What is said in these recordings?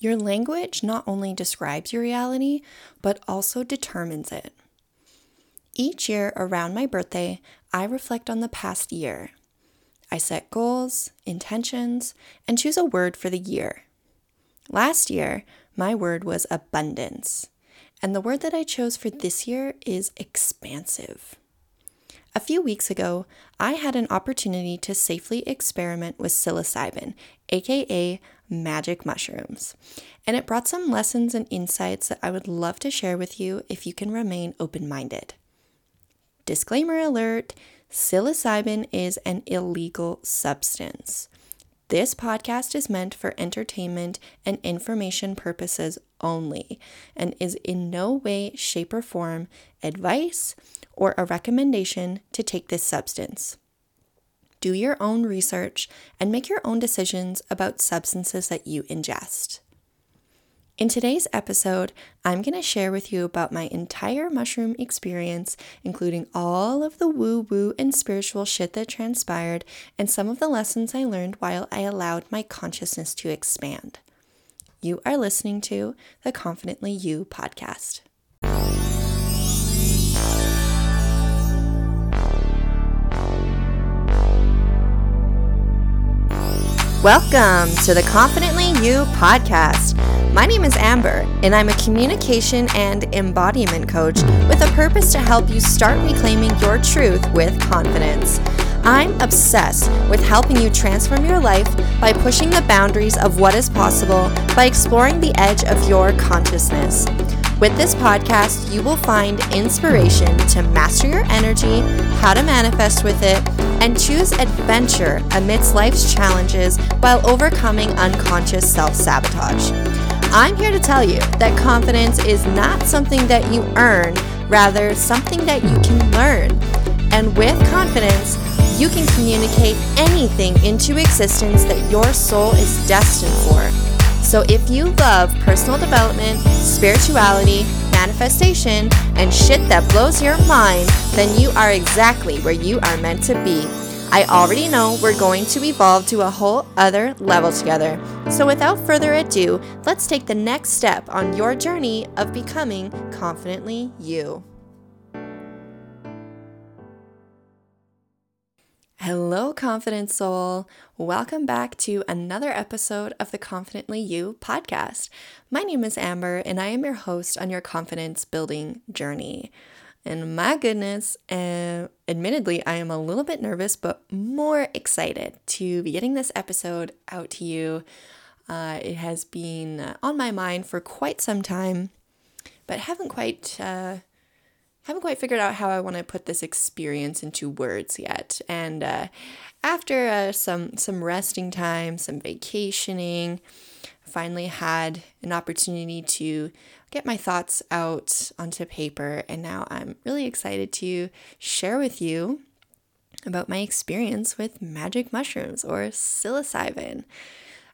Your language not only describes your reality, but also determines it. Each year around my birthday, I reflect on the past year. I set goals, intentions, and choose a word for the year. Last year, my word was abundance, and the word that I chose for this year is expansive. A few weeks ago, I had an opportunity to safely experiment with psilocybin, aka magic mushrooms, and it brought some lessons and insights that I would love to share with you if you can remain open minded. Disclaimer alert psilocybin is an illegal substance. This podcast is meant for entertainment and information purposes only and is in no way, shape, or form advice or a recommendation to take this substance. Do your own research and make your own decisions about substances that you ingest. In today's episode, I'm going to share with you about my entire mushroom experience, including all of the woo woo and spiritual shit that transpired, and some of the lessons I learned while I allowed my consciousness to expand. You are listening to the Confidently You podcast. Welcome to the Confidently You podcast. My name is Amber, and I'm a communication and embodiment coach with a purpose to help you start reclaiming your truth with confidence. I'm obsessed with helping you transform your life by pushing the boundaries of what is possible by exploring the edge of your consciousness. With this podcast, you will find inspiration to master your energy, how to manifest with it, and choose adventure amidst life's challenges while overcoming unconscious self sabotage. I'm here to tell you that confidence is not something that you earn, rather, something that you can learn. And with confidence, you can communicate anything into existence that your soul is destined for. So if you love personal development, spirituality, manifestation, and shit that blows your mind, then you are exactly where you are meant to be. I already know we're going to evolve to a whole other level together. So without further ado, let's take the next step on your journey of becoming confidently you. Hello, confident soul. Welcome back to another episode of the Confidently You podcast. My name is Amber, and I am your host on your confidence building journey. And my goodness, uh, admittedly, I am a little bit nervous, but more excited to be getting this episode out to you. Uh, it has been on my mind for quite some time, but haven't quite uh, haven't quite figured out how I want to put this experience into words yet. And uh, after uh, some some resting time, some vacationing, finally had an opportunity to get my thoughts out onto paper, and now I'm really excited to share with you about my experience with magic mushrooms or psilocybin.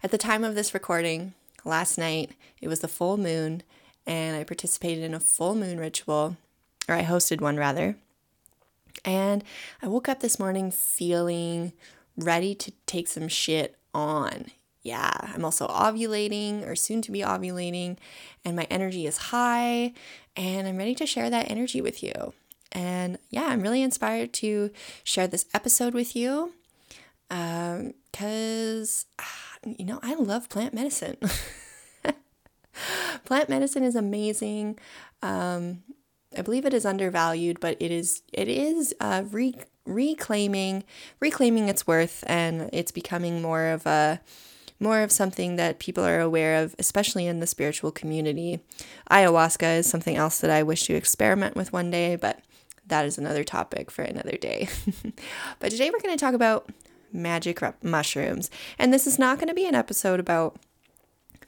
At the time of this recording, last night, it was the full moon, and I participated in a full moon ritual or I hosted one rather. And I woke up this morning feeling ready to take some shit on. Yeah, I'm also ovulating or soon to be ovulating, and my energy is high, and I'm ready to share that energy with you. And yeah, I'm really inspired to share this episode with you because, um, you know, I love plant medicine. plant medicine is amazing. Um, I believe it is undervalued, but it is it is uh, re- reclaiming reclaiming its worth, and it's becoming more of a more of something that people are aware of, especially in the spiritual community. Ayahuasca is something else that I wish to experiment with one day, but that is another topic for another day. but today we're going to talk about magic mushrooms, and this is not going to be an episode about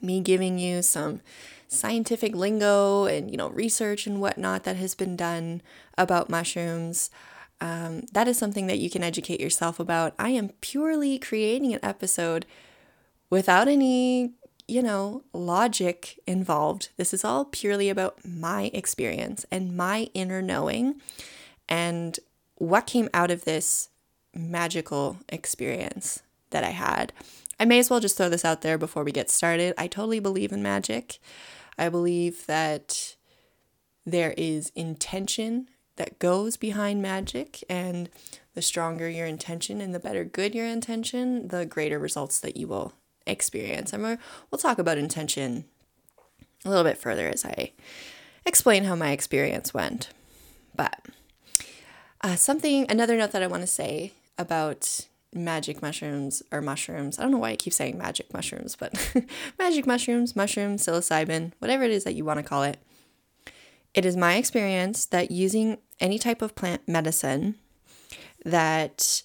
me giving you some scientific lingo and you know research and whatnot that has been done about mushrooms. Um, that is something that you can educate yourself about. I am purely creating an episode without any, you know, logic involved. This is all purely about my experience and my inner knowing and what came out of this magical experience that I had. I may as well just throw this out there before we get started. I totally believe in magic. I believe that there is intention that goes behind magic, and the stronger your intention and the better good your intention, the greater results that you will experience. And we'll talk about intention a little bit further as I explain how my experience went. But uh, something, another note that I want to say about magic mushrooms or mushrooms. I don't know why I keep saying magic mushrooms, but magic mushrooms, mushrooms, psilocybin, whatever it is that you want to call it. It is my experience that using any type of plant medicine that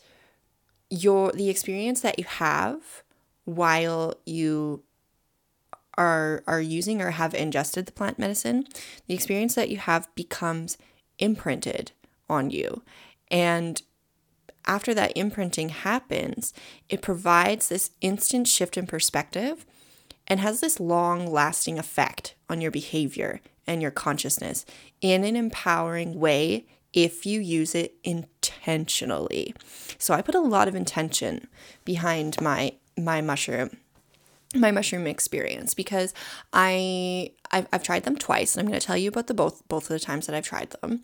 your the experience that you have while you are are using or have ingested the plant medicine, the experience that you have becomes imprinted on you. And after that imprinting happens, it provides this instant shift in perspective and has this long lasting effect on your behavior and your consciousness in an empowering way if you use it intentionally. So I put a lot of intention behind my my mushroom my mushroom experience because I I've, I've tried them twice and I'm going to tell you about the both both of the times that I've tried them.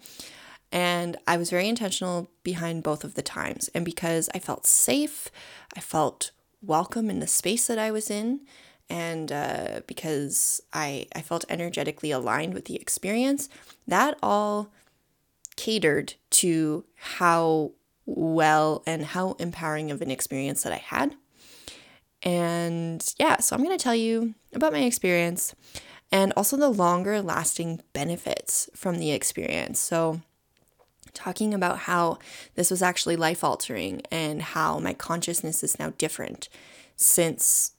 And I was very intentional behind both of the times. And because I felt safe, I felt welcome in the space that I was in, and uh, because I, I felt energetically aligned with the experience, that all catered to how well and how empowering of an experience that I had. And yeah, so I'm going to tell you about my experience and also the longer lasting benefits from the experience. So, talking about how this was actually life altering and how my consciousness is now different since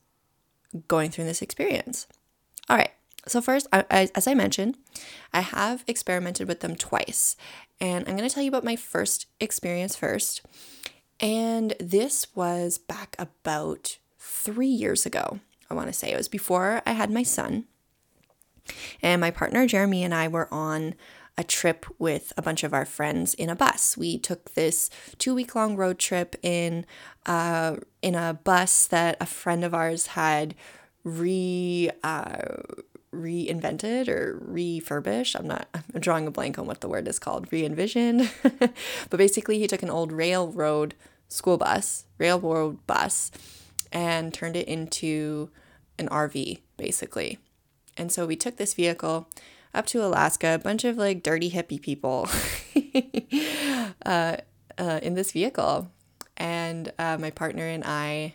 going through this experience. All right. So, first, as I mentioned, I have experimented with them twice. And I'm going to tell you about my first experience first. And this was back about three years ago, I want to say. It was before I had my son. And my partner Jeremy and I were on a trip with a bunch of our friends in a bus. We took this two week long road trip in uh, in a bus that a friend of ours had re uh, reinvented or refurbished. I'm not I'm drawing a blank on what the word is called, re-envisioned. but basically he took an old railroad school bus, railroad bus, and turned it into an RV, basically. And so we took this vehicle up to Alaska, a bunch of like dirty hippie people uh, uh, in this vehicle. And uh, my partner and I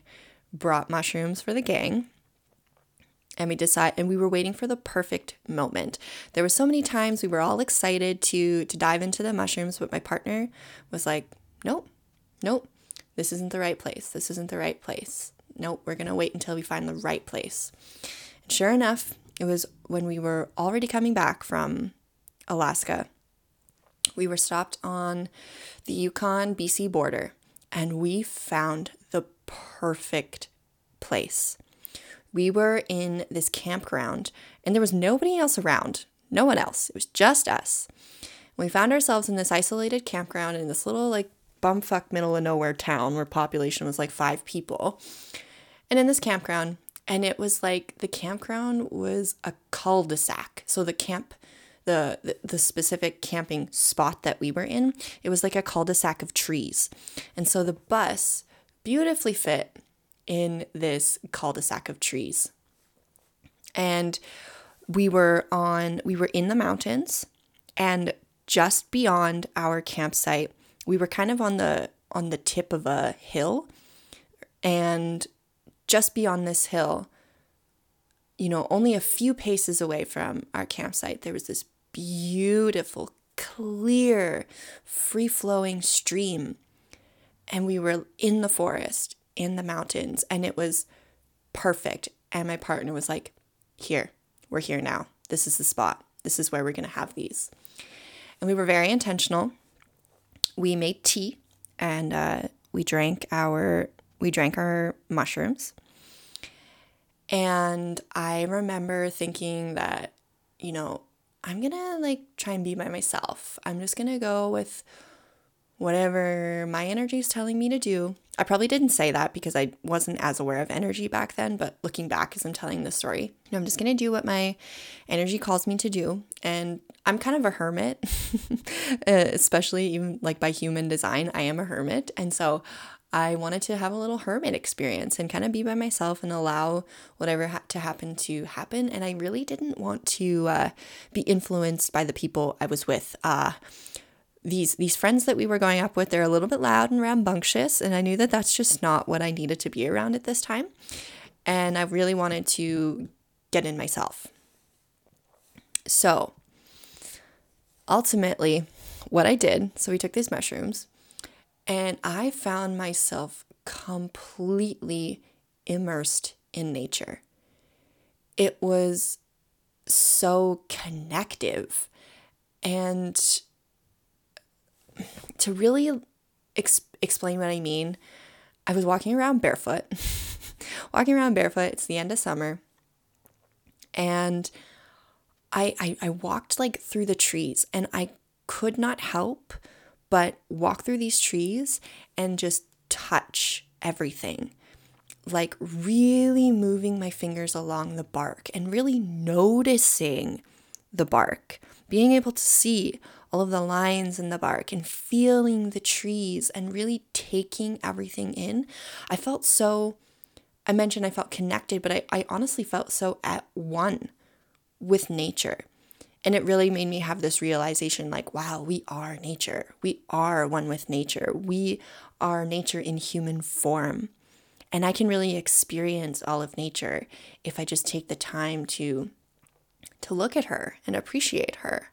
brought mushrooms for the gang. And we decided, and we were waiting for the perfect moment. There were so many times we were all excited to to dive into the mushrooms, but my partner was like, "Nope, nope, this isn't the right place. This isn't the right place. Nope, we're gonna wait until we find the right place." And sure enough, it was when we were already coming back from Alaska. We were stopped on the Yukon BC border and we found the perfect place. We were in this campground and there was nobody else around. No one else. It was just us. We found ourselves in this isolated campground in this little like bumfuck middle of nowhere town where population was like 5 people. And in this campground, and it was like the campground was a cul-de-sac. So the camp the, the, specific camping spot that we were in, it was like a cul-de-sac of trees. And so the bus beautifully fit in this cul-de-sac of trees. And we were on we were in the mountains and just beyond our campsite, we were kind of on the on the tip of a hill and just beyond this hill, you know, only a few paces away from our campsite, there was this beautiful, clear, free flowing stream. And we were in the forest, in the mountains, and it was perfect. And my partner was like, Here, we're here now. This is the spot. This is where we're going to have these. And we were very intentional. We made tea and uh, we drank our we drank our mushrooms. And I remember thinking that, you know, I'm gonna like try and be by myself. I'm just gonna go with whatever my energy is telling me to do. I probably didn't say that because I wasn't as aware of energy back then, but looking back as I'm telling this story, you know, I'm just to do what my energy calls me to do. And I'm kind of a hermit, especially even like by human design, I am a hermit. And so I wanted to have a little hermit experience and kind of be by myself and allow whatever had to happen to happen. And I really didn't want to uh, be influenced by the people I was with. Uh, these these friends that we were going up with they're a little bit loud and rambunctious and i knew that that's just not what i needed to be around at this time and i really wanted to get in myself so ultimately what i did so we took these mushrooms and i found myself completely immersed in nature it was so connective and to really ex- explain what I mean, I was walking around barefoot, walking around barefoot. It's the end of summer. And I, I, I walked like through the trees and I could not help but walk through these trees and just touch everything. Like really moving my fingers along the bark and really noticing the bark, being able to see all of the lines in the bark and feeling the trees and really taking everything in. I felt so, I mentioned I felt connected, but I, I honestly felt so at one with nature. And it really made me have this realization like, wow, we are nature. We are one with nature. We are nature in human form. And I can really experience all of nature if I just take the time to to look at her and appreciate her.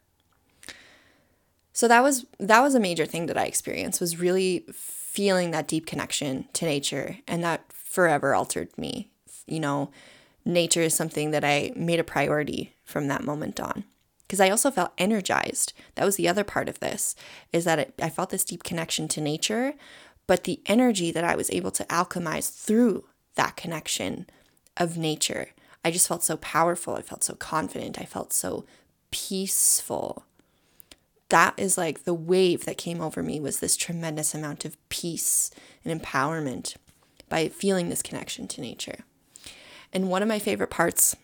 So that was that was a major thing that I experienced was really feeling that deep connection to nature and that forever altered me. You know, nature is something that I made a priority from that moment on. Because I also felt energized. That was the other part of this, is that it, I felt this deep connection to nature, but the energy that I was able to alchemize through that connection of nature, I just felt so powerful. I felt so confident. I felt so peaceful that is like the wave that came over me was this tremendous amount of peace and empowerment by feeling this connection to nature. And one of my favorite parts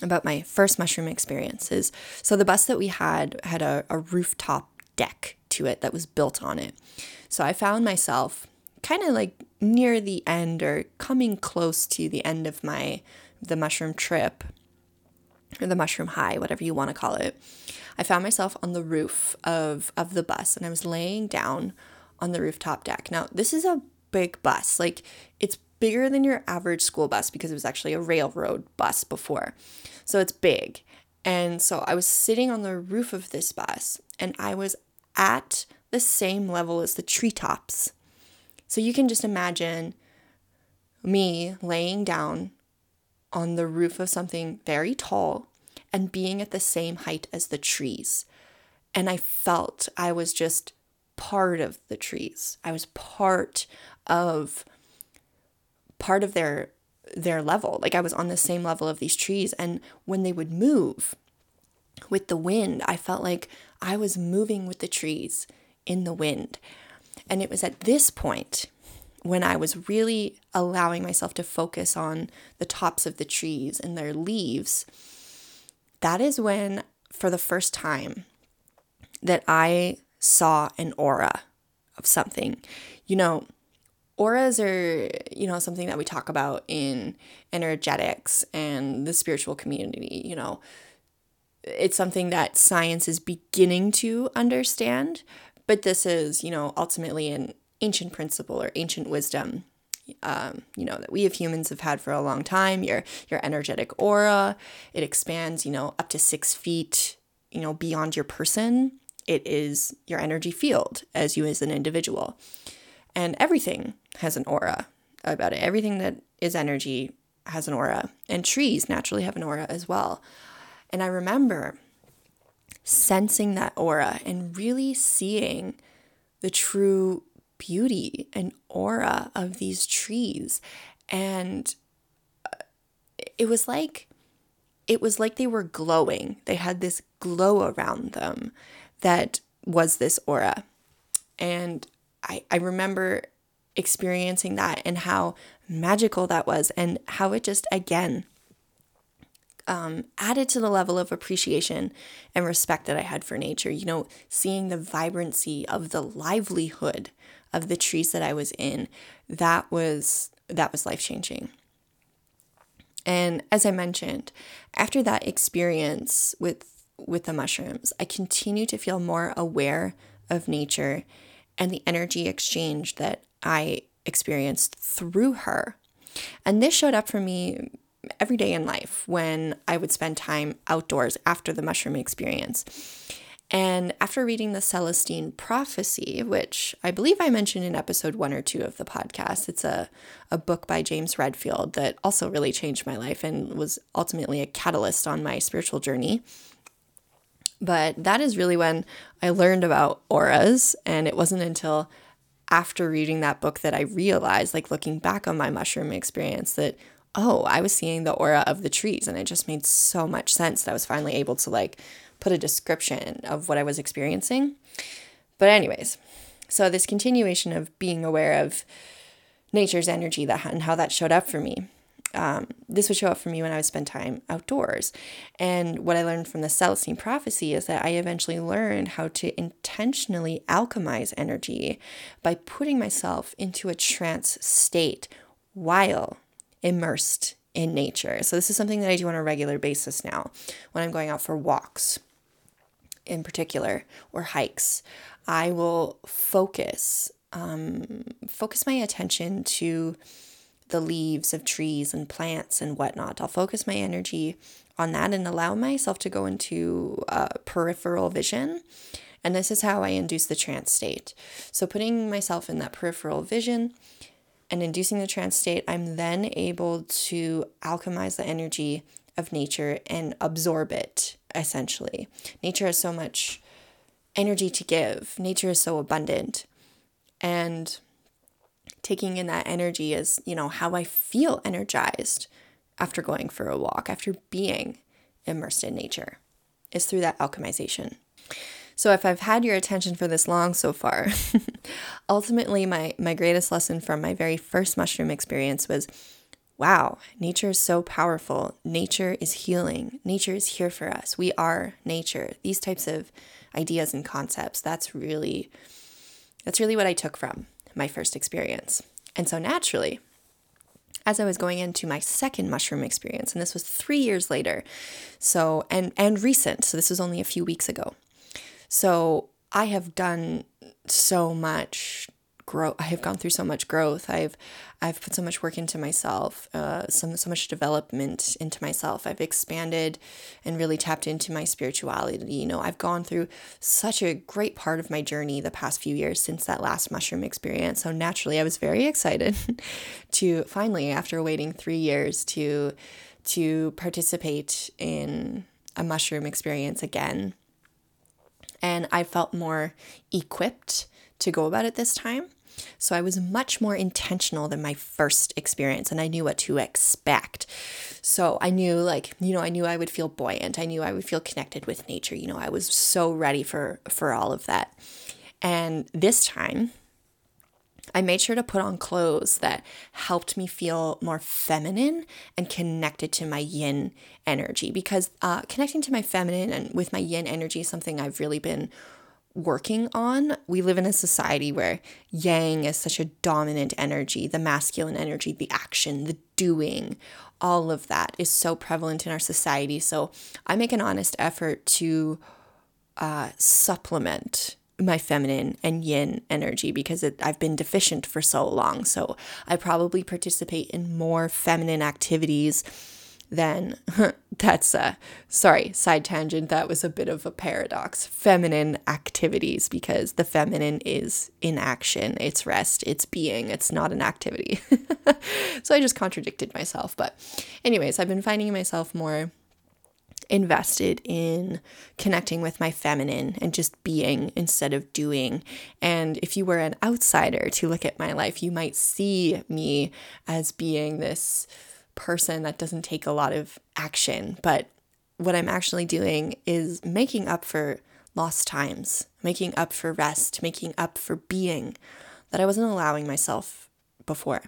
about my first mushroom experiences. so the bus that we had had a, a rooftop deck to it that was built on it. So I found myself kind of like near the end or coming close to the end of my the mushroom trip or the mushroom high, whatever you want to call it. I found myself on the roof of, of the bus and I was laying down on the rooftop deck. Now, this is a big bus. Like, it's bigger than your average school bus because it was actually a railroad bus before. So it's big. And so I was sitting on the roof of this bus and I was at the same level as the treetops. So you can just imagine me laying down on the roof of something very tall and being at the same height as the trees. And I felt I was just part of the trees. I was part of part of their their level. Like I was on the same level of these trees and when they would move with the wind, I felt like I was moving with the trees in the wind. And it was at this point when I was really allowing myself to focus on the tops of the trees and their leaves that is when, for the first time, that I saw an aura of something. You know, auras are, you know, something that we talk about in energetics and the spiritual community, you know. It's something that science is beginning to understand, but this is, you know, ultimately an ancient principle or ancient wisdom um, you know, that we as humans have had for a long time. Your your energetic aura, it expands, you know, up to six feet, you know, beyond your person. It is your energy field as you as an individual. And everything has an aura about it. Everything that is energy has an aura. And trees naturally have an aura as well. And I remember sensing that aura and really seeing the true beauty and aura of these trees. And uh, it was like, it was like they were glowing. They had this glow around them that was this aura. And I, I remember experiencing that and how magical that was, and how it just, again, um, added to the level of appreciation and respect that I had for nature. You know, seeing the vibrancy of the livelihood of the trees that I was in, that was that was life changing. And as I mentioned, after that experience with with the mushrooms, I continue to feel more aware of nature and the energy exchange that I experienced through her. And this showed up for me every day in life when I would spend time outdoors after the mushroom experience. And after reading the Celestine Prophecy, which I believe I mentioned in episode one or two of the podcast, it's a, a book by James Redfield that also really changed my life and was ultimately a catalyst on my spiritual journey. But that is really when I learned about auras, and it wasn't until after reading that book that I realized, like looking back on my mushroom experience, that oh, I was seeing the aura of the trees, and it just made so much sense that I was finally able to like put a description of what I was experiencing. But, anyways, so this continuation of being aware of nature's energy that and how that showed up for me. Um, this would show up for me when I would spend time outdoors. And what I learned from the Celestine prophecy is that I eventually learned how to intentionally alchemize energy by putting myself into a trance state while immersed in nature. So, this is something that I do on a regular basis now when I'm going out for walks in particular or hikes, I will focus um, focus my attention to the leaves of trees and plants and whatnot. I'll focus my energy on that and allow myself to go into uh, peripheral vision. And this is how I induce the trance state. So, putting myself in that peripheral vision and inducing the trance state, I'm then able to alchemize the energy of nature and absorb it, essentially. Nature has so much energy to give, nature is so abundant. And taking in that energy is, you know, how I feel energized after going for a walk, after being immersed in nature, is through that alchemization. So if I've had your attention for this long so far, ultimately my my greatest lesson from my very first mushroom experience was wow, nature is so powerful. Nature is healing. Nature is here for us. We are nature. These types of ideas and concepts, that's really that's really what I took from my first experience. And so naturally, as I was going into my second mushroom experience, and this was 3 years later. So and and recent. So this was only a few weeks ago. So I have done so much grow I have gone through so much growth. I've I've put so much work into myself, uh, some so much development into myself. I've expanded and really tapped into my spirituality. You know, I've gone through such a great part of my journey the past few years since that last mushroom experience. So naturally, I was very excited to finally, after waiting three years, to to participate in a mushroom experience again. And I felt more equipped to go about it this time. So I was much more intentional than my first experience and I knew what to expect. So I knew, like, you know, I knew I would feel buoyant. I knew I would feel connected with nature. You know, I was so ready for for all of that. And this time, I made sure to put on clothes that helped me feel more feminine and connected to my yin energy because uh, connecting to my feminine and with my yin energy is something I've really been working on. We live in a society where yang is such a dominant energy, the masculine energy, the action, the doing, all of that is so prevalent in our society. So I make an honest effort to uh, supplement my feminine and yin energy because it, I've been deficient for so long. So I probably participate in more feminine activities then that's a sorry, side tangent. That was a bit of a paradox. Feminine activities, because the feminine is in action, it's rest, it's being, it's not an activity. so I just contradicted myself. But, anyways, I've been finding myself more invested in connecting with my feminine and just being instead of doing. And if you were an outsider to look at my life, you might see me as being this person that doesn't take a lot of action, but what I'm actually doing is making up for lost times, making up for rest, making up for being that I wasn't allowing myself before.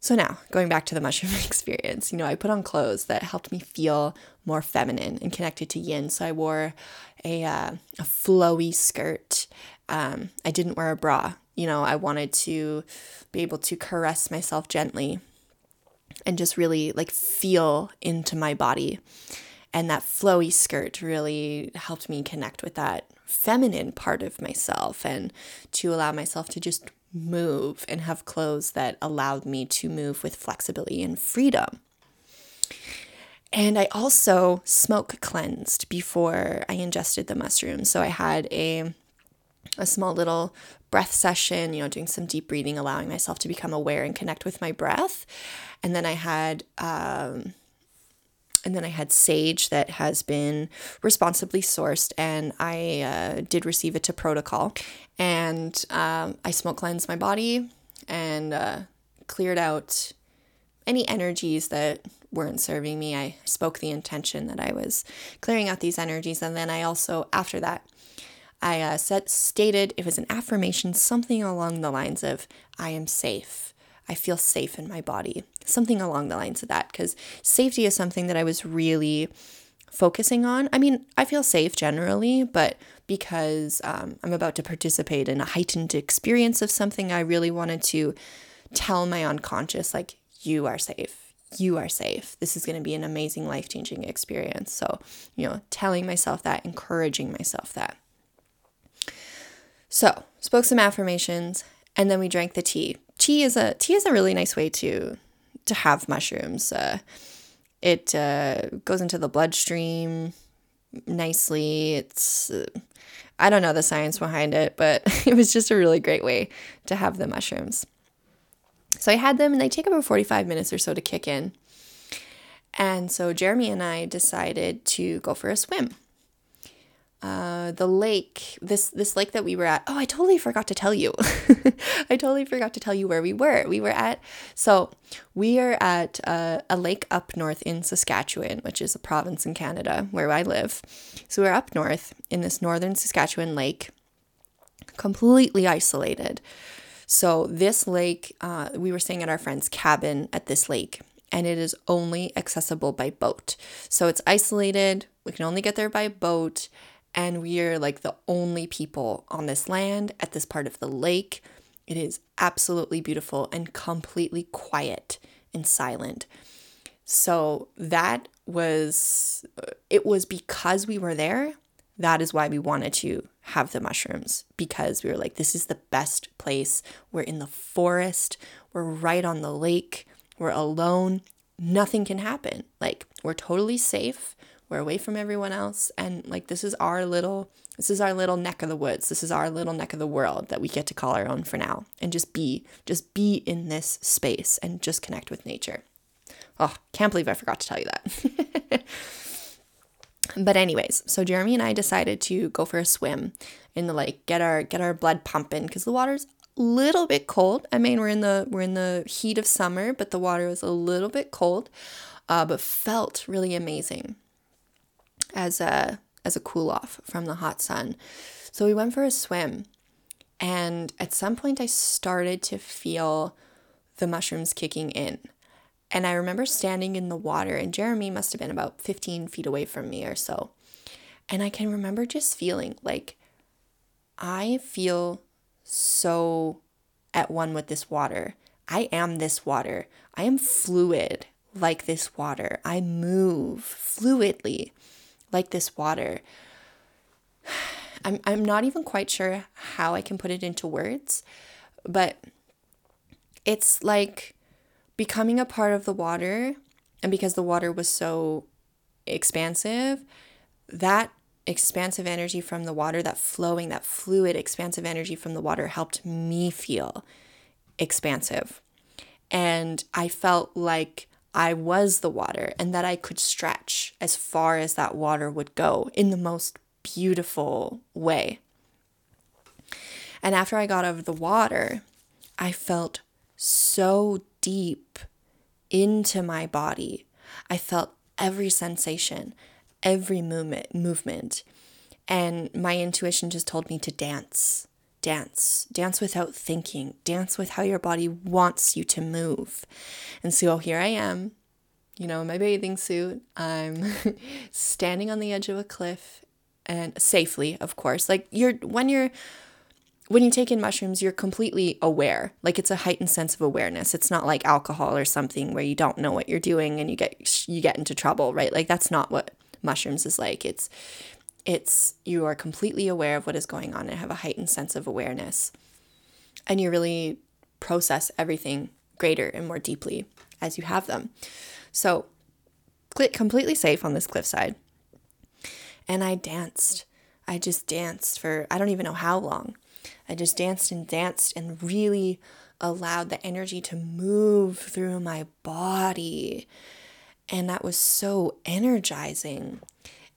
So now, going back to the mushroom experience, you know, I put on clothes that helped me feel more feminine and connected to yin. So I wore a, uh, a flowy skirt. Um, I didn't wear a bra. You know, I wanted to be able to caress myself gently and just really like feel into my body. And that flowy skirt really helped me connect with that feminine part of myself and to allow myself to just move and have clothes that allowed me to move with flexibility and freedom. And I also smoke cleansed before I ingested the mushrooms. So I had a a small little breath session, you know, doing some deep breathing, allowing myself to become aware and connect with my breath. And then I had um, and then I had sage that has been responsibly sourced, and I uh, did receive it to protocol. And um, I smoke cleansed my body and uh, cleared out any energies that weren't serving me. I spoke the intention that I was clearing out these energies, and then I also, after that, I uh, set, stated it was an affirmation, something along the lines of, I am safe. I feel safe in my body. Something along the lines of that, because safety is something that I was really focusing on. I mean, I feel safe generally, but because um, I'm about to participate in a heightened experience of something, I really wanted to tell my unconscious, like, you are safe. You are safe. This is going to be an amazing, life changing experience. So, you know, telling myself that, encouraging myself that. So, spoke some affirmations, and then we drank the tea. Tea is a tea is a really nice way to to have mushrooms. Uh, it uh, goes into the bloodstream nicely. It's uh, I don't know the science behind it, but it was just a really great way to have the mushrooms. So I had them, and they take about forty five minutes or so to kick in. And so Jeremy and I decided to go for a swim uh, the lake, this this lake that we were at. Oh, I totally forgot to tell you. I totally forgot to tell you where we were. We were at so we are at uh, a lake up north in Saskatchewan, which is a province in Canada where I live. So we're up north in this northern Saskatchewan lake, completely isolated. So this lake, uh, we were staying at our friend's cabin at this lake, and it is only accessible by boat. So it's isolated. We can only get there by boat and we are like the only people on this land at this part of the lake. It is absolutely beautiful and completely quiet and silent. So that was uh, it was because we were there that is why we wanted to have the mushrooms because we were like this is the best place. We're in the forest, we're right on the lake, we're alone, nothing can happen. Like we're totally safe we're away from everyone else. And like this is our little this is our little neck of the woods. This is our little neck of the world that we get to call our own for now. And just be just be in this space and just connect with nature. Oh can't believe i forgot to tell you that. But anyways so jeremy and i decided to go for a swim in the lake get our get our blood pumping because the water's a little bit cold. I mean we're in the we're in the heat of summer but the water was a little bit cold uh, but felt really amazing as a as a cool off from the hot sun. So we went for a swim. And at some point I started to feel the mushrooms kicking in. And I remember standing in the water, and Jeremy must have been about 15 feet away from me or so. And I can remember just feeling like I feel so at one with this water. I am this water. I am fluid like this water. I move fluidly like this water. I'm, I'm not even quite sure how I can put it into words, but it's like becoming a part of the water. And because the water was so expansive, that expansive energy from the water, that flowing, that fluid, expansive energy from the water helped me feel expansive. And I felt like I was the water and that I could stretch as far as that water would go in the most beautiful way. And after I got out of the water, I felt so deep into my body. I felt every sensation, every movement, movement. And my intuition just told me to dance, dance, dance without thinking, dance with how your body wants you to move. And so oh, here I am, you know, in my bathing suit. I'm standing on the edge of a cliff and safely, of course. Like you're, when you're, when you take in mushrooms, you're completely aware. Like it's a heightened sense of awareness. It's not like alcohol or something where you don't know what you're doing and you get you get into trouble, right? Like that's not what mushrooms is like. It's it's you are completely aware of what is going on and have a heightened sense of awareness. And you really process everything greater and more deeply as you have them. So, completely safe on this cliffside. And I danced. I just danced for I don't even know how long. I just danced and danced and really allowed the energy to move through my body. And that was so energizing.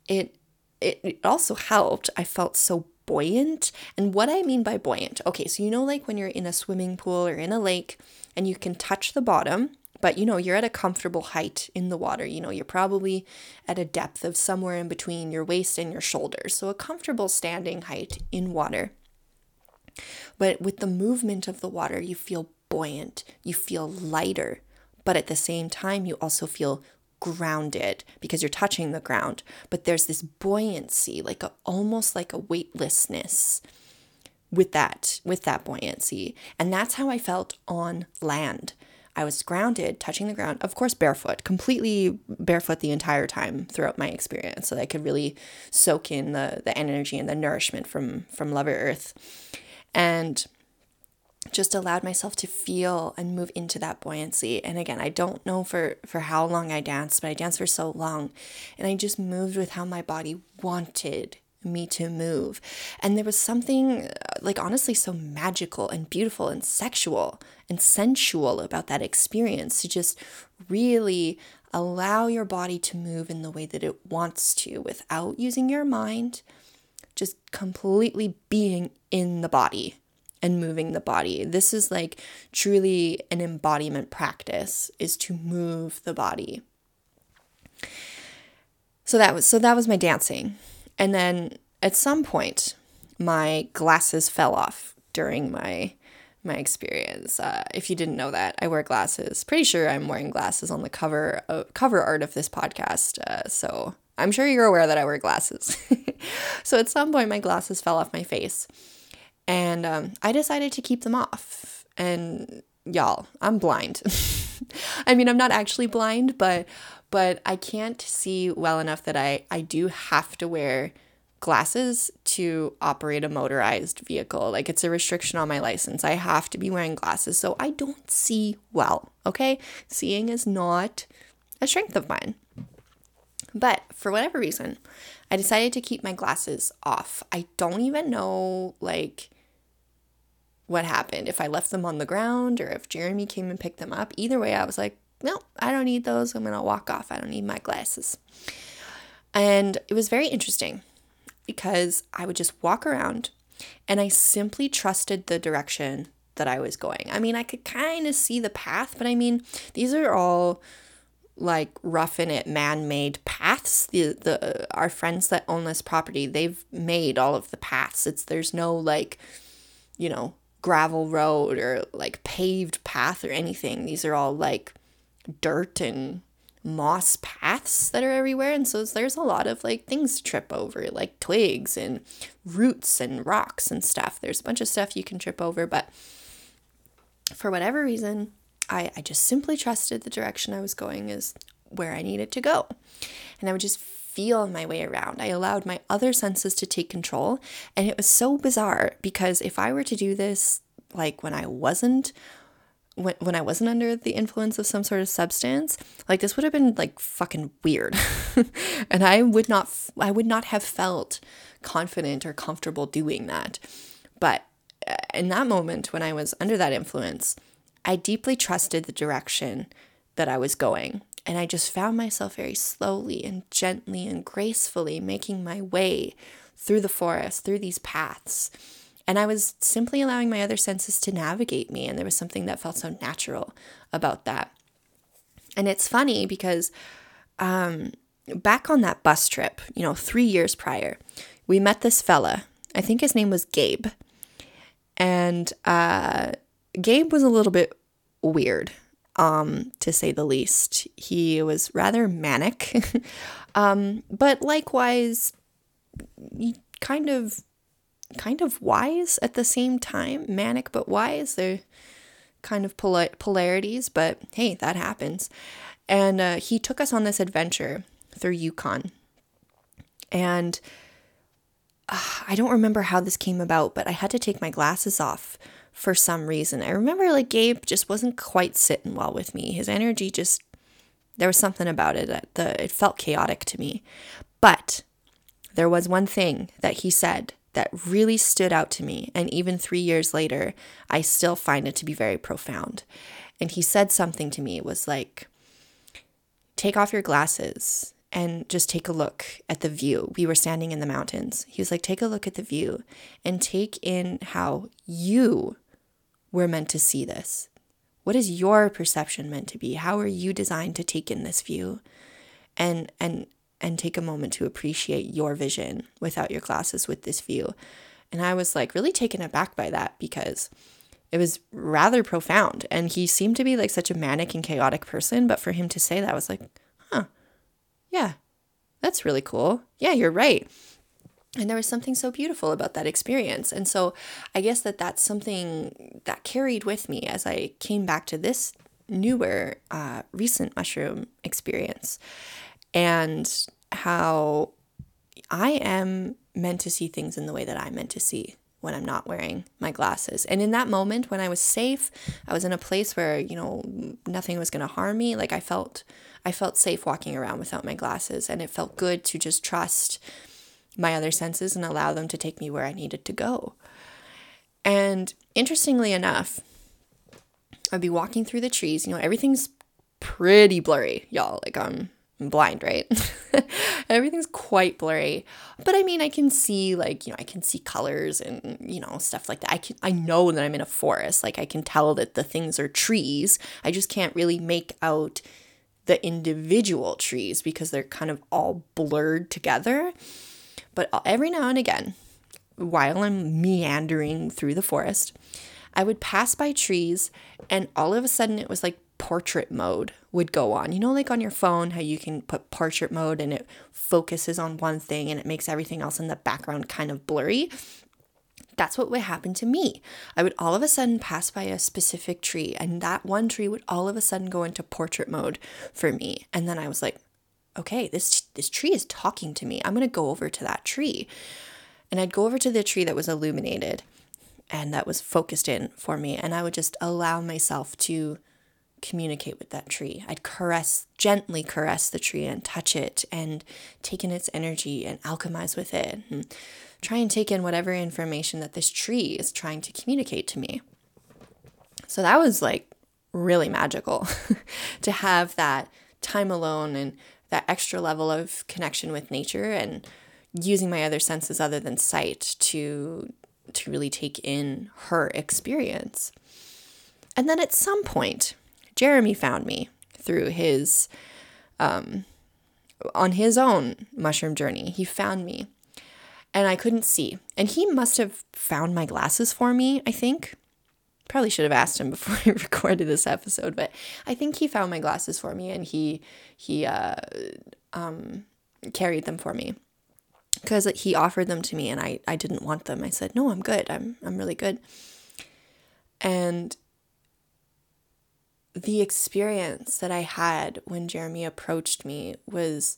It it, also helped. I felt so buoyant. And what I mean by buoyant, okay, so you know, like when you're in a swimming pool or in a lake and you can touch the bottom, but you know, you're at a comfortable height in the water. You know, you're probably at a depth of somewhere in between your waist and your shoulders. So a comfortable standing height in water. But with the movement of the water, you feel buoyant, you feel lighter, but at the same time, you also feel grounded because you're touching the ground. But there's this buoyancy, like a, almost like a weightlessness with that with that buoyancy and that's how i felt on land i was grounded touching the ground of course barefoot completely barefoot the entire time throughout my experience so that i could really soak in the the energy and the nourishment from from Lover Earth and just allowed myself to feel and move into that buoyancy. And again i don't know for for how long i danced but i danced for so long. And i just moved with how my body wanted me to move. And there was something uh, like honestly so magical and beautiful and sexual and sensual about that experience to just really allow your body to move in the way that it wants to without using your mind just completely being in the body and moving the body. This is like truly an embodiment practice is to move the body. So that was so that was my dancing. And then at some point my glasses fell off during my my experience. Uh, if you didn't know that, I wear glasses. Pretty sure I'm wearing glasses on the cover cover art of this podcast. Uh, so I'm sure you're aware that I wear glasses. so at some point, my glasses fell off my face. And um, I decided to keep them off. And y'all, I'm blind. I mean, I'm not actually blind, but but I can't see well enough that I I do have to wear glasses to operate a motorized vehicle. Like it's a restriction on my license. I have to be wearing glasses, so I don't see well, okay? Seeing is not a strength of mine. But for whatever reason, I decided to keep my glasses off. I don't even know, like, what happened, if I left them on the ground or if Jeremy came and picked them up. Either way, I was like, no, I don't need those. I'm going to walk off. I don't need my glasses. And it was very interesting because I would just walk around and I simply trusted the direction that I was going. I mean, I could kind of see the path, but I mean, these are all like roughing it man-made paths. The the our friends that own this property they've made all of the paths. It's there's no like you know gravel road or like paved path or anything. These are all like dirt and moss paths that are everywhere. And so there's a lot of like things to trip over like twigs and roots and rocks and stuff. There's a bunch of stuff you can trip over but for whatever reason I, I just simply trusted the direction I was going is where I needed to go. And I would just feel my way around. I allowed my other senses to take control. And it was so bizarre because if I were to do this like when I wasn't when, when I wasn't under the influence of some sort of substance, like this would have been like fucking weird. and I would not I would not have felt confident or comfortable doing that. But uh, in that moment when I was under that influence, I deeply trusted the direction that I was going. And I just found myself very slowly and gently and gracefully making my way through the forest, through these paths. And I was simply allowing my other senses to navigate me. And there was something that felt so natural about that. And it's funny because um, back on that bus trip, you know, three years prior, we met this fella. I think his name was Gabe. And uh, Gabe was a little bit weird, um, to say the least. He was rather manic, um, but likewise, kind of, kind of wise at the same time. Manic but wise. They're kind of pol- polarities, but hey, that happens. And uh, he took us on this adventure through Yukon. And uh, I don't remember how this came about, but I had to take my glasses off for some reason. I remember like Gabe just wasn't quite sitting well with me. His energy just there was something about it that the it felt chaotic to me. But there was one thing that he said that really stood out to me and even 3 years later I still find it to be very profound. And he said something to me it was like take off your glasses and just take a look at the view. We were standing in the mountains. He was like, take a look at the view and take in how you were meant to see this. What is your perception meant to be? How are you designed to take in this view? And and and take a moment to appreciate your vision without your glasses with this view. And I was like really taken aback by that because it was rather profound. And he seemed to be like such a manic and chaotic person. But for him to say that, I was like, huh, yeah, that's really cool. Yeah, you're right. And there was something so beautiful about that experience. And so I guess that that's something that carried with me as I came back to this newer, uh, recent mushroom experience and how I am meant to see things in the way that I'm meant to see when I'm not wearing my glasses. And in that moment when I was safe, I was in a place where, you know, nothing was going to harm me, like I felt I felt safe walking around without my glasses and it felt good to just trust my other senses and allow them to take me where I needed to go. And interestingly enough, I'd be walking through the trees, you know, everything's pretty blurry, y'all. Like I'm blind, right? Everything's quite blurry. But I mean, I can see like, you know, I can see colors and, you know, stuff like that. I can I know that I'm in a forest. Like I can tell that the things are trees. I just can't really make out the individual trees because they're kind of all blurred together. But every now and again, while I'm meandering through the forest, I would pass by trees and all of a sudden it was like portrait mode would go on. You know, like on your phone, how you can put portrait mode and it focuses on one thing and it makes everything else in the background kind of blurry. That's what would happen to me. I would all of a sudden pass by a specific tree, and that one tree would all of a sudden go into portrait mode for me. And then I was like, okay, this this tree is talking to me. I'm going to go over to that tree. And I'd go over to the tree that was illuminated and that was focused in for me and I would just allow myself to communicate with that tree. I'd caress, gently caress the tree and touch it and take in its energy and alchemize with it and try and take in whatever information that this tree is trying to communicate to me. So that was like really magical to have that time alone and that extra level of connection with nature and using my other senses other than sight to to really take in her experience. And then at some point, Jeremy found me through his, um, on his own mushroom journey. He found me and I couldn't see. And he must have found my glasses for me, I think. Probably should have asked him before we recorded this episode, but I think he found my glasses for me and he he uh, um, carried them for me because he offered them to me and I, I didn't want them. I said, no, I'm good. I'm, I'm really good. And the experience that I had when Jeremy approached me was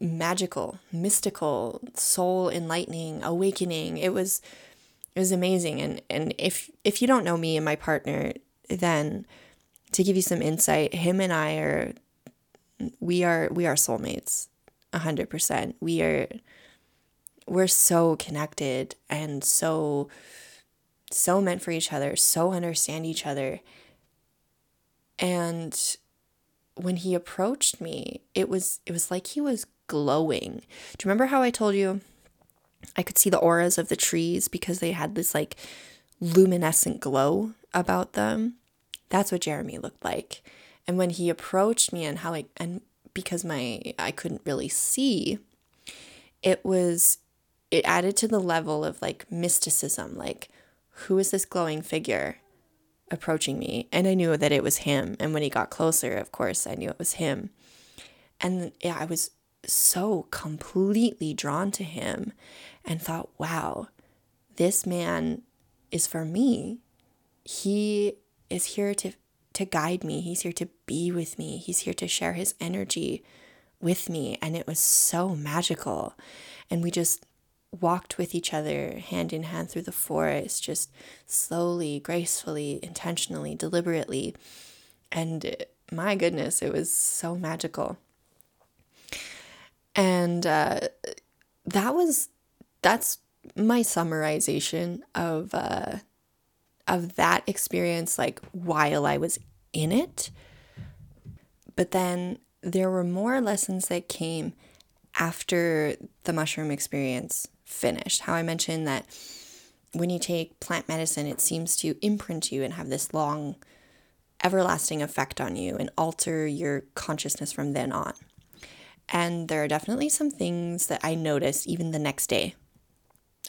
magical, mystical, soul enlightening, awakening. It was it was amazing. And and if if you don't know me and my partner, then to give you some insight, him and I are we are we are soulmates. a hundred percent. We are we're so connected and so so meant for each other, so understand each other and when he approached me, it was it was like he was glowing. Do you remember how I told you I could see the auras of the trees because they had this like luminescent glow about them? That's what Jeremy looked like. And when he approached me and how I and because my I couldn't really see, it was it added to the level of like mysticism. Like, who is this glowing figure approaching me? And I knew that it was him. And when he got closer, of course, I knew it was him. And yeah, I was so completely drawn to him and thought, wow, this man is for me. He is here to to guide me. He's here to be with me. He's here to share his energy with me and it was so magical. And we just walked with each other hand in hand through the forest, just slowly, gracefully, intentionally, deliberately. And my goodness, it was so magical. And uh, that was that's my summarization of uh, of that experience, like while I was in it. But then there were more lessons that came after the mushroom experience finished. How I mentioned that when you take plant medicine, it seems to imprint you and have this long, everlasting effect on you and alter your consciousness from then on. And there are definitely some things that I noticed even the next day.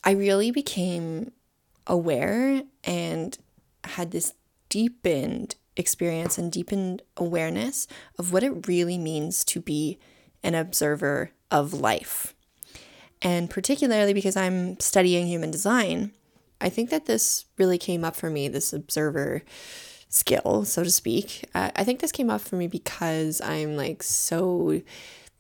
I really became aware and had this deepened experience and deepened awareness of what it really means to be an observer of life. And particularly because I'm studying human design, I think that this really came up for me, this observer skill, so to speak. Uh, I think this came up for me because I'm like so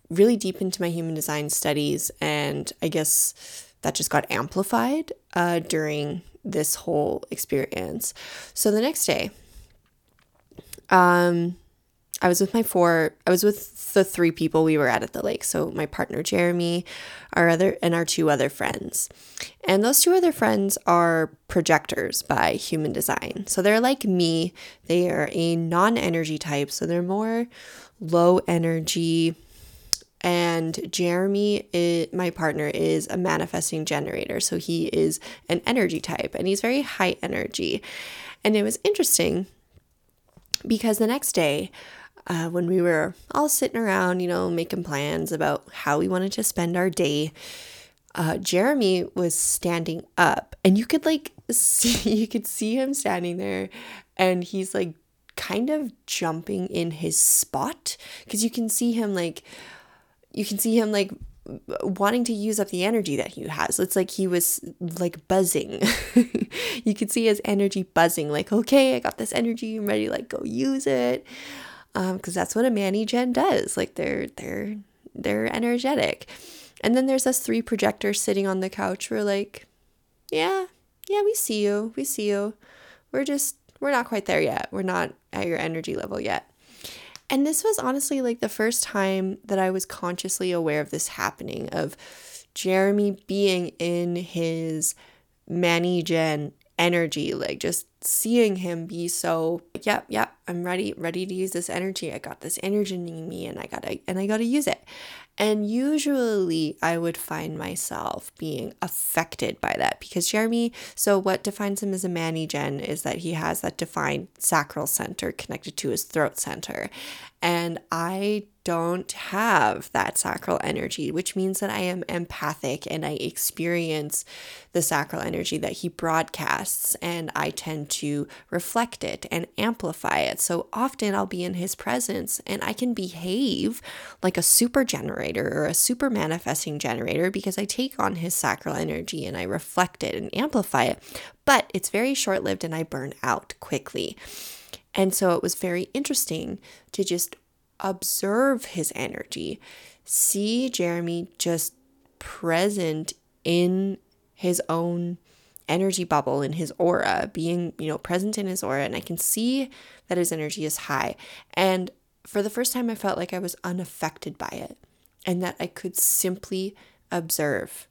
really deep into my human design studies, and I guess that just got amplified uh, during this whole experience. So the next day, um, I was with my four, I was with the three people we were at at the lake. So my partner Jeremy, our other, and our two other friends. And those two other friends are projectors by human design. So they're like me, they are a non energy type. So they're more low energy. And Jeremy, is, my partner, is a manifesting generator. So he is an energy type and he's very high energy. And it was interesting because the next day, uh, when we were all sitting around, you know, making plans about how we wanted to spend our day, uh, Jeremy was standing up, and you could like see you could see him standing there, and he's like kind of jumping in his spot because you can see him like you can see him like wanting to use up the energy that he has. It's like he was like buzzing. you could see his energy buzzing, like, okay, I got this energy, I'm ready like go use it. Um, because that's what a Manny Gen does. Like they're they're they're energetic. And then there's us three projectors sitting on the couch. We're like, yeah, yeah, we see you. We see you. We're just we're not quite there yet. We're not at your energy level yet. And this was honestly like the first time that I was consciously aware of this happening of Jeremy being in his Manny Gen energy, like just seeing him be so, yep, yep, I'm ready, ready to use this energy. I got this energy in me and I gotta and I gotta use it. And usually I would find myself being affected by that because Jeremy, so what defines him as a Manny Gen is that he has that defined sacral center connected to his throat center. And I don't have that sacral energy, which means that I am empathic and I experience the sacral energy that he broadcasts and I tend to reflect it and amplify it. So often I'll be in his presence and I can behave like a super generator or a super manifesting generator because I take on his sacral energy and I reflect it and amplify it. But it's very short lived and I burn out quickly. And so it was very interesting to just observe his energy, see Jeremy just present in his own energy bubble in his aura, being, you know, present in his aura. And I can see that his energy is high. And for the first time, I felt like I was unaffected by it and that I could simply observe.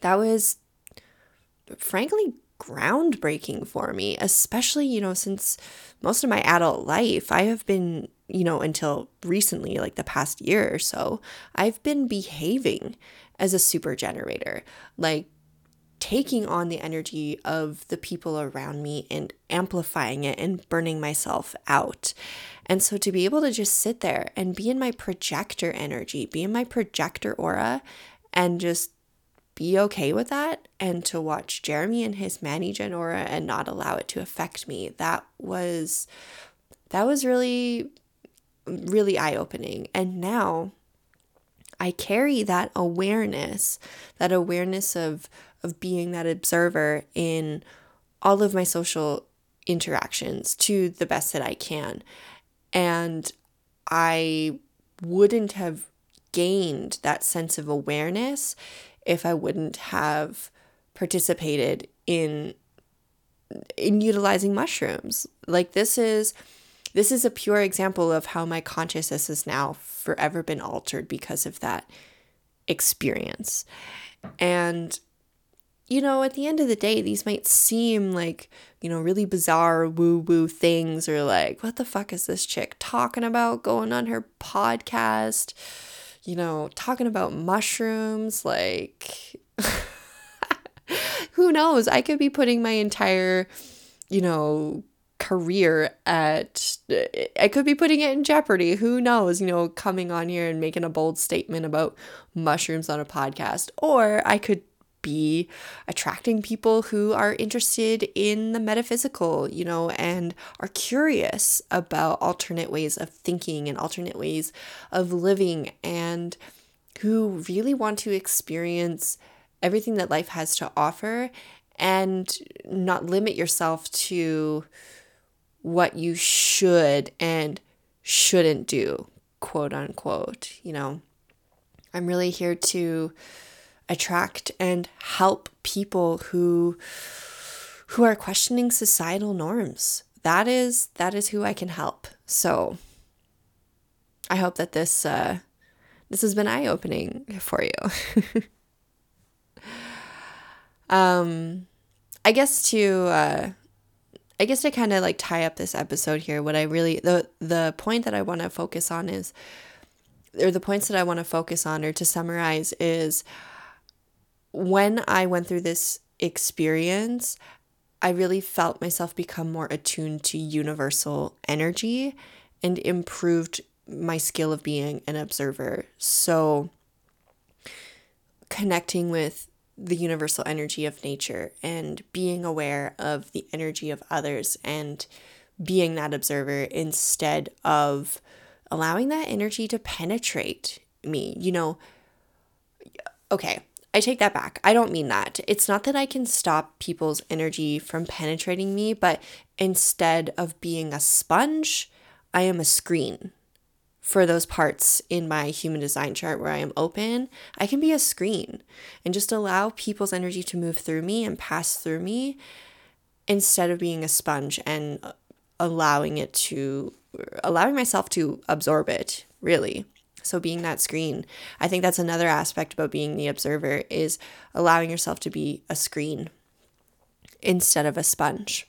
That was frankly groundbreaking for me, especially, you know, since most of my adult life, I have been, you know, until recently, like the past year or so, I've been behaving as a super generator, like taking on the energy of the people around me and amplifying it and burning myself out. And so to be able to just sit there and be in my projector energy, be in my projector aura, and just be okay with that and to watch Jeremy and his Manny Gen aura and not allow it to affect me. That was that was really really eye-opening. And now I carry that awareness, that awareness of of being that observer in all of my social interactions to the best that I can. And I wouldn't have gained that sense of awareness if I wouldn't have participated in in utilizing mushrooms. Like this is this is a pure example of how my consciousness has now forever been altered because of that experience. And you know, at the end of the day, these might seem like, you know, really bizarre woo woo things or like, what the fuck is this chick talking about going on her podcast? You know, talking about mushrooms. Like, who knows? I could be putting my entire, you know, career at I could be putting it in jeopardy. Who knows, you know, coming on here and making a bold statement about mushrooms on a podcast. Or I could be attracting people who are interested in the metaphysical, you know, and are curious about alternate ways of thinking and alternate ways of living, and who really want to experience everything that life has to offer and not limit yourself to what you should and shouldn't do, quote unquote, you know. I'm really here to attract and help people who who are questioning societal norms. That is that is who I can help. So I hope that this uh, this has been eye opening for you. um, I guess to uh, I guess to kind of like tie up this episode here, what I really the the point that I want to focus on is, or the points that I want to focus on, or to summarize is when I went through this experience, I really felt myself become more attuned to universal energy and improved my skill of being an observer. So, connecting with the universal energy of nature and being aware of the energy of others and being that observer instead of allowing that energy to penetrate me. You know, okay, I take that back. I don't mean that. It's not that I can stop people's energy from penetrating me, but instead of being a sponge, I am a screen for those parts in my human design chart where I am open. I can be a screen and just allow people's energy to move through me and pass through me instead of being a sponge and allowing it to allowing myself to absorb it, really. So being that screen, I think that's another aspect about being the observer is allowing yourself to be a screen instead of a sponge.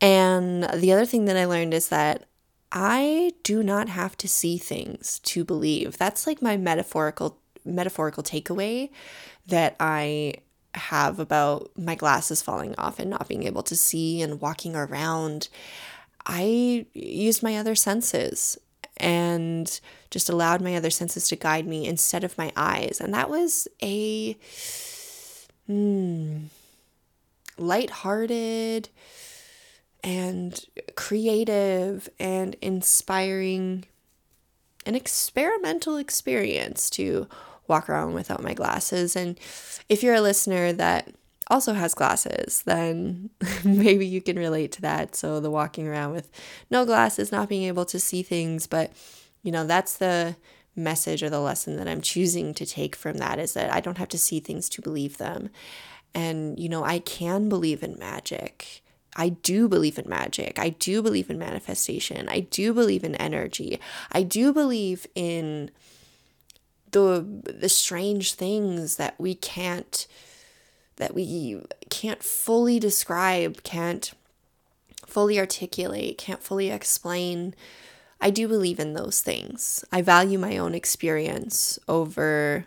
And the other thing that I learned is that I do not have to see things to believe. That's like my metaphorical metaphorical takeaway that I have about my glasses falling off and not being able to see and walking around. I used my other senses and just allowed my other senses to guide me instead of my eyes. And that was a hmm, lighthearted and creative and inspiring an experimental experience to walk around without my glasses. And if you're a listener that also has glasses, then maybe you can relate to that. So the walking around with no glasses, not being able to see things, but you know, that's the message or the lesson that I'm choosing to take from that is that I don't have to see things to believe them. And you know, I can believe in magic. I do believe in magic. I do believe in manifestation. I do believe in energy. I do believe in the the strange things that we can't that we can't fully describe, can't fully articulate, can't fully explain. I do believe in those things. I value my own experience over,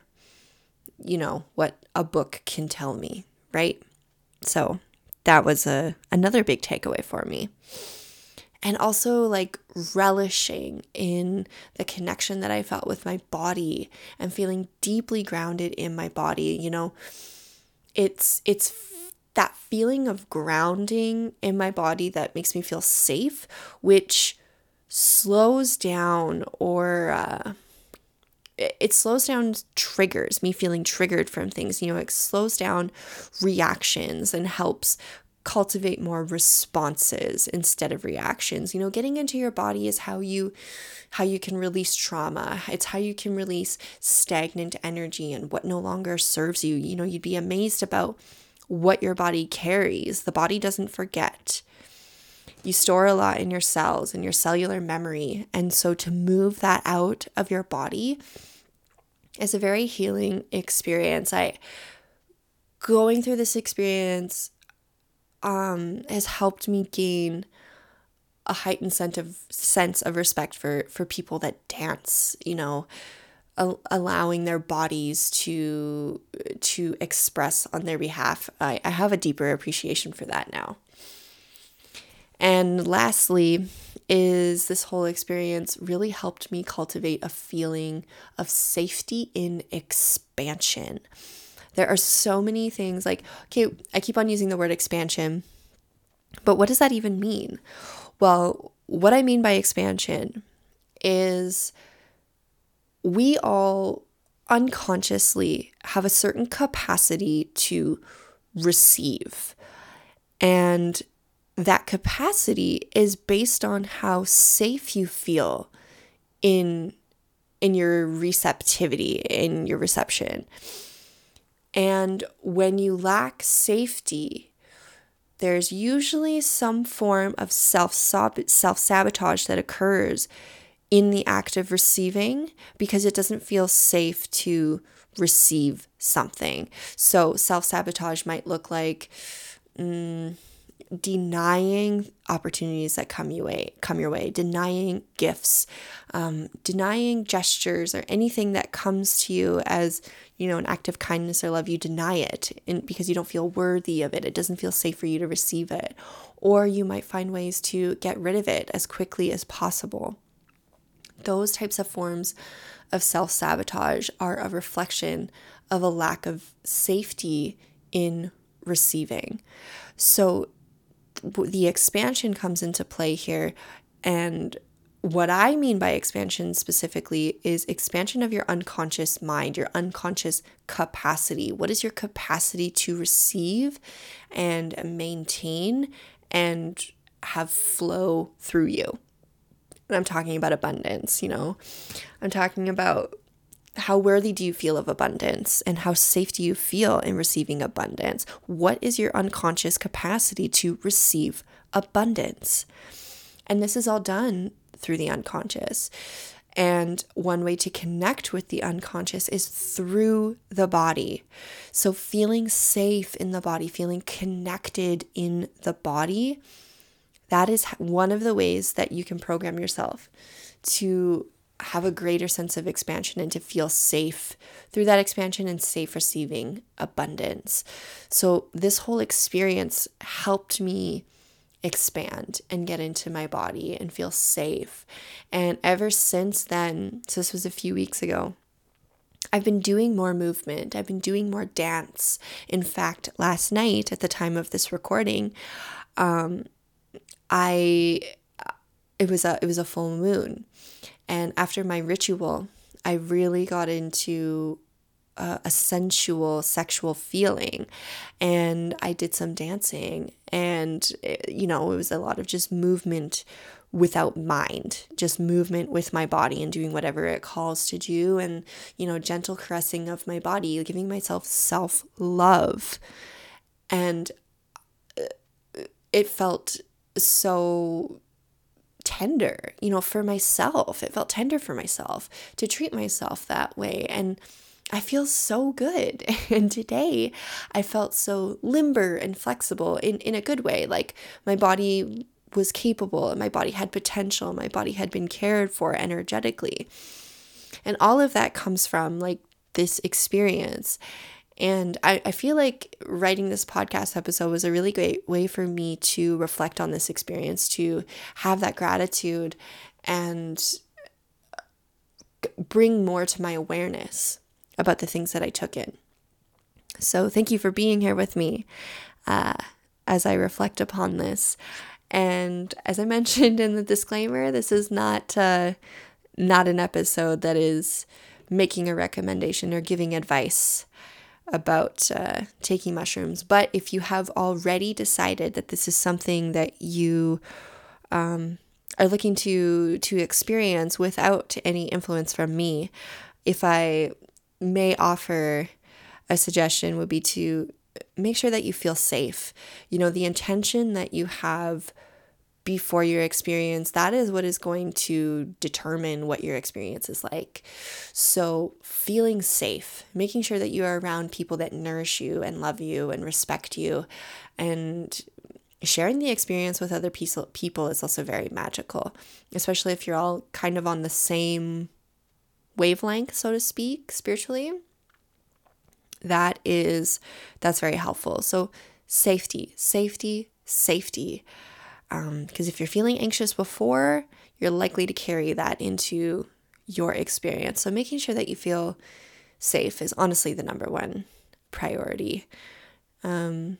you know, what a book can tell me, right? So that was a another big takeaway for me. and also like relishing in the connection that I felt with my body and feeling deeply grounded in my body. You know, it's it's that feeling of grounding in my body that makes me feel safe, which slows down or uh, it slows down triggers, me feeling triggered from things. You know, it slows down reactions and helps cultivate more responses instead of reactions. You know, getting into your body is how you how you can release trauma. It's how you can release stagnant energy and what no longer serves you. You know, you'd be amazed about what your body carries. The body doesn't forget. You store a lot in your cells and your cellular memory. And so to move that out of your body is a very healing experience. I going through this experience um, has helped me gain a heightened sense of sense of respect for for people that dance. You know, a- allowing their bodies to to express on their behalf. I, I have a deeper appreciation for that now. And lastly, is this whole experience really helped me cultivate a feeling of safety in expansion. There are so many things like, okay, I keep on using the word expansion, but what does that even mean? Well, what I mean by expansion is we all unconsciously have a certain capacity to receive. And that capacity is based on how safe you feel in in your receptivity in your reception and when you lack safety there's usually some form of self sabotage that occurs in the act of receiving because it doesn't feel safe to receive something. So self sabotage might look like mm, denying opportunities that come your way, come your way, denying gifts, um, denying gestures or anything that comes to you as you know an act of kindness or love. You deny it and because you don't feel worthy of it. It doesn't feel safe for you to receive it, or you might find ways to get rid of it as quickly as possible. Those types of forms of self sabotage are a reflection of a lack of safety in receiving. So the expansion comes into play here. And what I mean by expansion specifically is expansion of your unconscious mind, your unconscious capacity. What is your capacity to receive and maintain and have flow through you? And I'm talking about abundance, you know, I'm talking about how worthy do you feel of abundance and how safe do you feel in receiving abundance? What is your unconscious capacity to receive abundance? And this is all done through the unconscious. And one way to connect with the unconscious is through the body. So, feeling safe in the body, feeling connected in the body, that is one of the ways that you can program yourself to have a greater sense of expansion and to feel safe through that expansion and safe receiving abundance. So, this whole experience helped me expand and get into my body and feel safe. And ever since then, so this was a few weeks ago, I've been doing more movement. I've been doing more dance. In fact, last night at the time of this recording, um, I it was a it was a full moon and after my ritual, I really got into a, sensual, sexual feeling. And I did some dancing, and, it, you know, it was a lot of just movement without mind, just movement with my body and doing whatever it calls to do, and, you know, gentle caressing of my body, giving myself self love. And uh, it felt so tender, you know, for myself. It felt tender for myself to treat myself that way. And I feel so good. And today I felt so limber and flexible in, in a good way. Like my body was capable and my body had potential. My body had been cared for energetically. And all of that comes from like this experience. And I, I feel like writing this podcast episode was a really great way for me to reflect on this experience, to have that gratitude and bring more to my awareness about the things that I took in. So, thank you for being here with me uh, as I reflect upon this. And as I mentioned in the disclaimer, this is not uh, not an episode that is making a recommendation or giving advice about uh, taking mushrooms. But if you have already decided that this is something that you um, are looking to to experience without any influence from me, if I may offer a suggestion, would be to make sure that you feel safe. You know, the intention that you have before your experience, that is what is going to determine what your experience is like. So, feeling safe, making sure that you are around people that nourish you and love you and respect you, and sharing the experience with other people is also very magical, especially if you're all kind of on the same wavelength, so to speak, spiritually. That is, that's very helpful. So, safety, safety, safety because um, if you're feeling anxious before, you're likely to carry that into your experience. So making sure that you feel safe is honestly the number one priority. Um,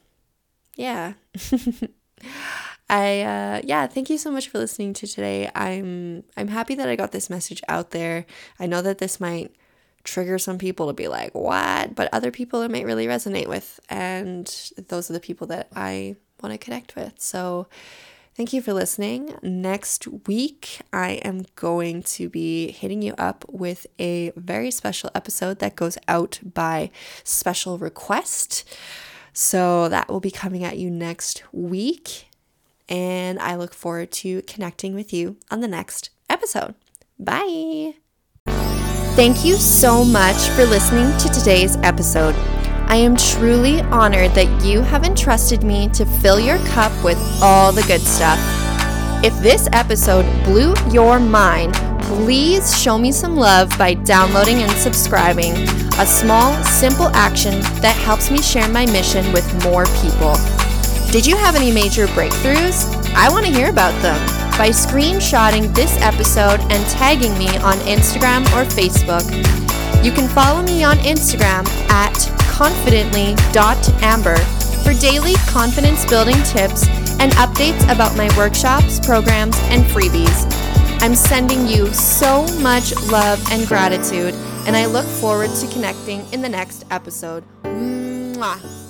yeah. I uh, yeah, thank you so much for listening to today. I'm I'm happy that I got this message out there. I know that this might trigger some people to be like, "What?" but other people it might really resonate with and those are the people that I want to connect with. So Thank you for listening. Next week, I am going to be hitting you up with a very special episode that goes out by special request. So that will be coming at you next week. And I look forward to connecting with you on the next episode. Bye. Thank you so much for listening to today's episode. I am truly honored that you have entrusted me to fill your cup with all the good stuff. If this episode blew your mind, please show me some love by downloading and subscribing. A small, simple action that helps me share my mission with more people. Did you have any major breakthroughs? I want to hear about them by screenshotting this episode and tagging me on Instagram or Facebook. You can follow me on Instagram at confidently.amber for daily confidence building tips and updates about my workshops, programs, and freebies. I'm sending you so much love and gratitude, and I look forward to connecting in the next episode. Mwah.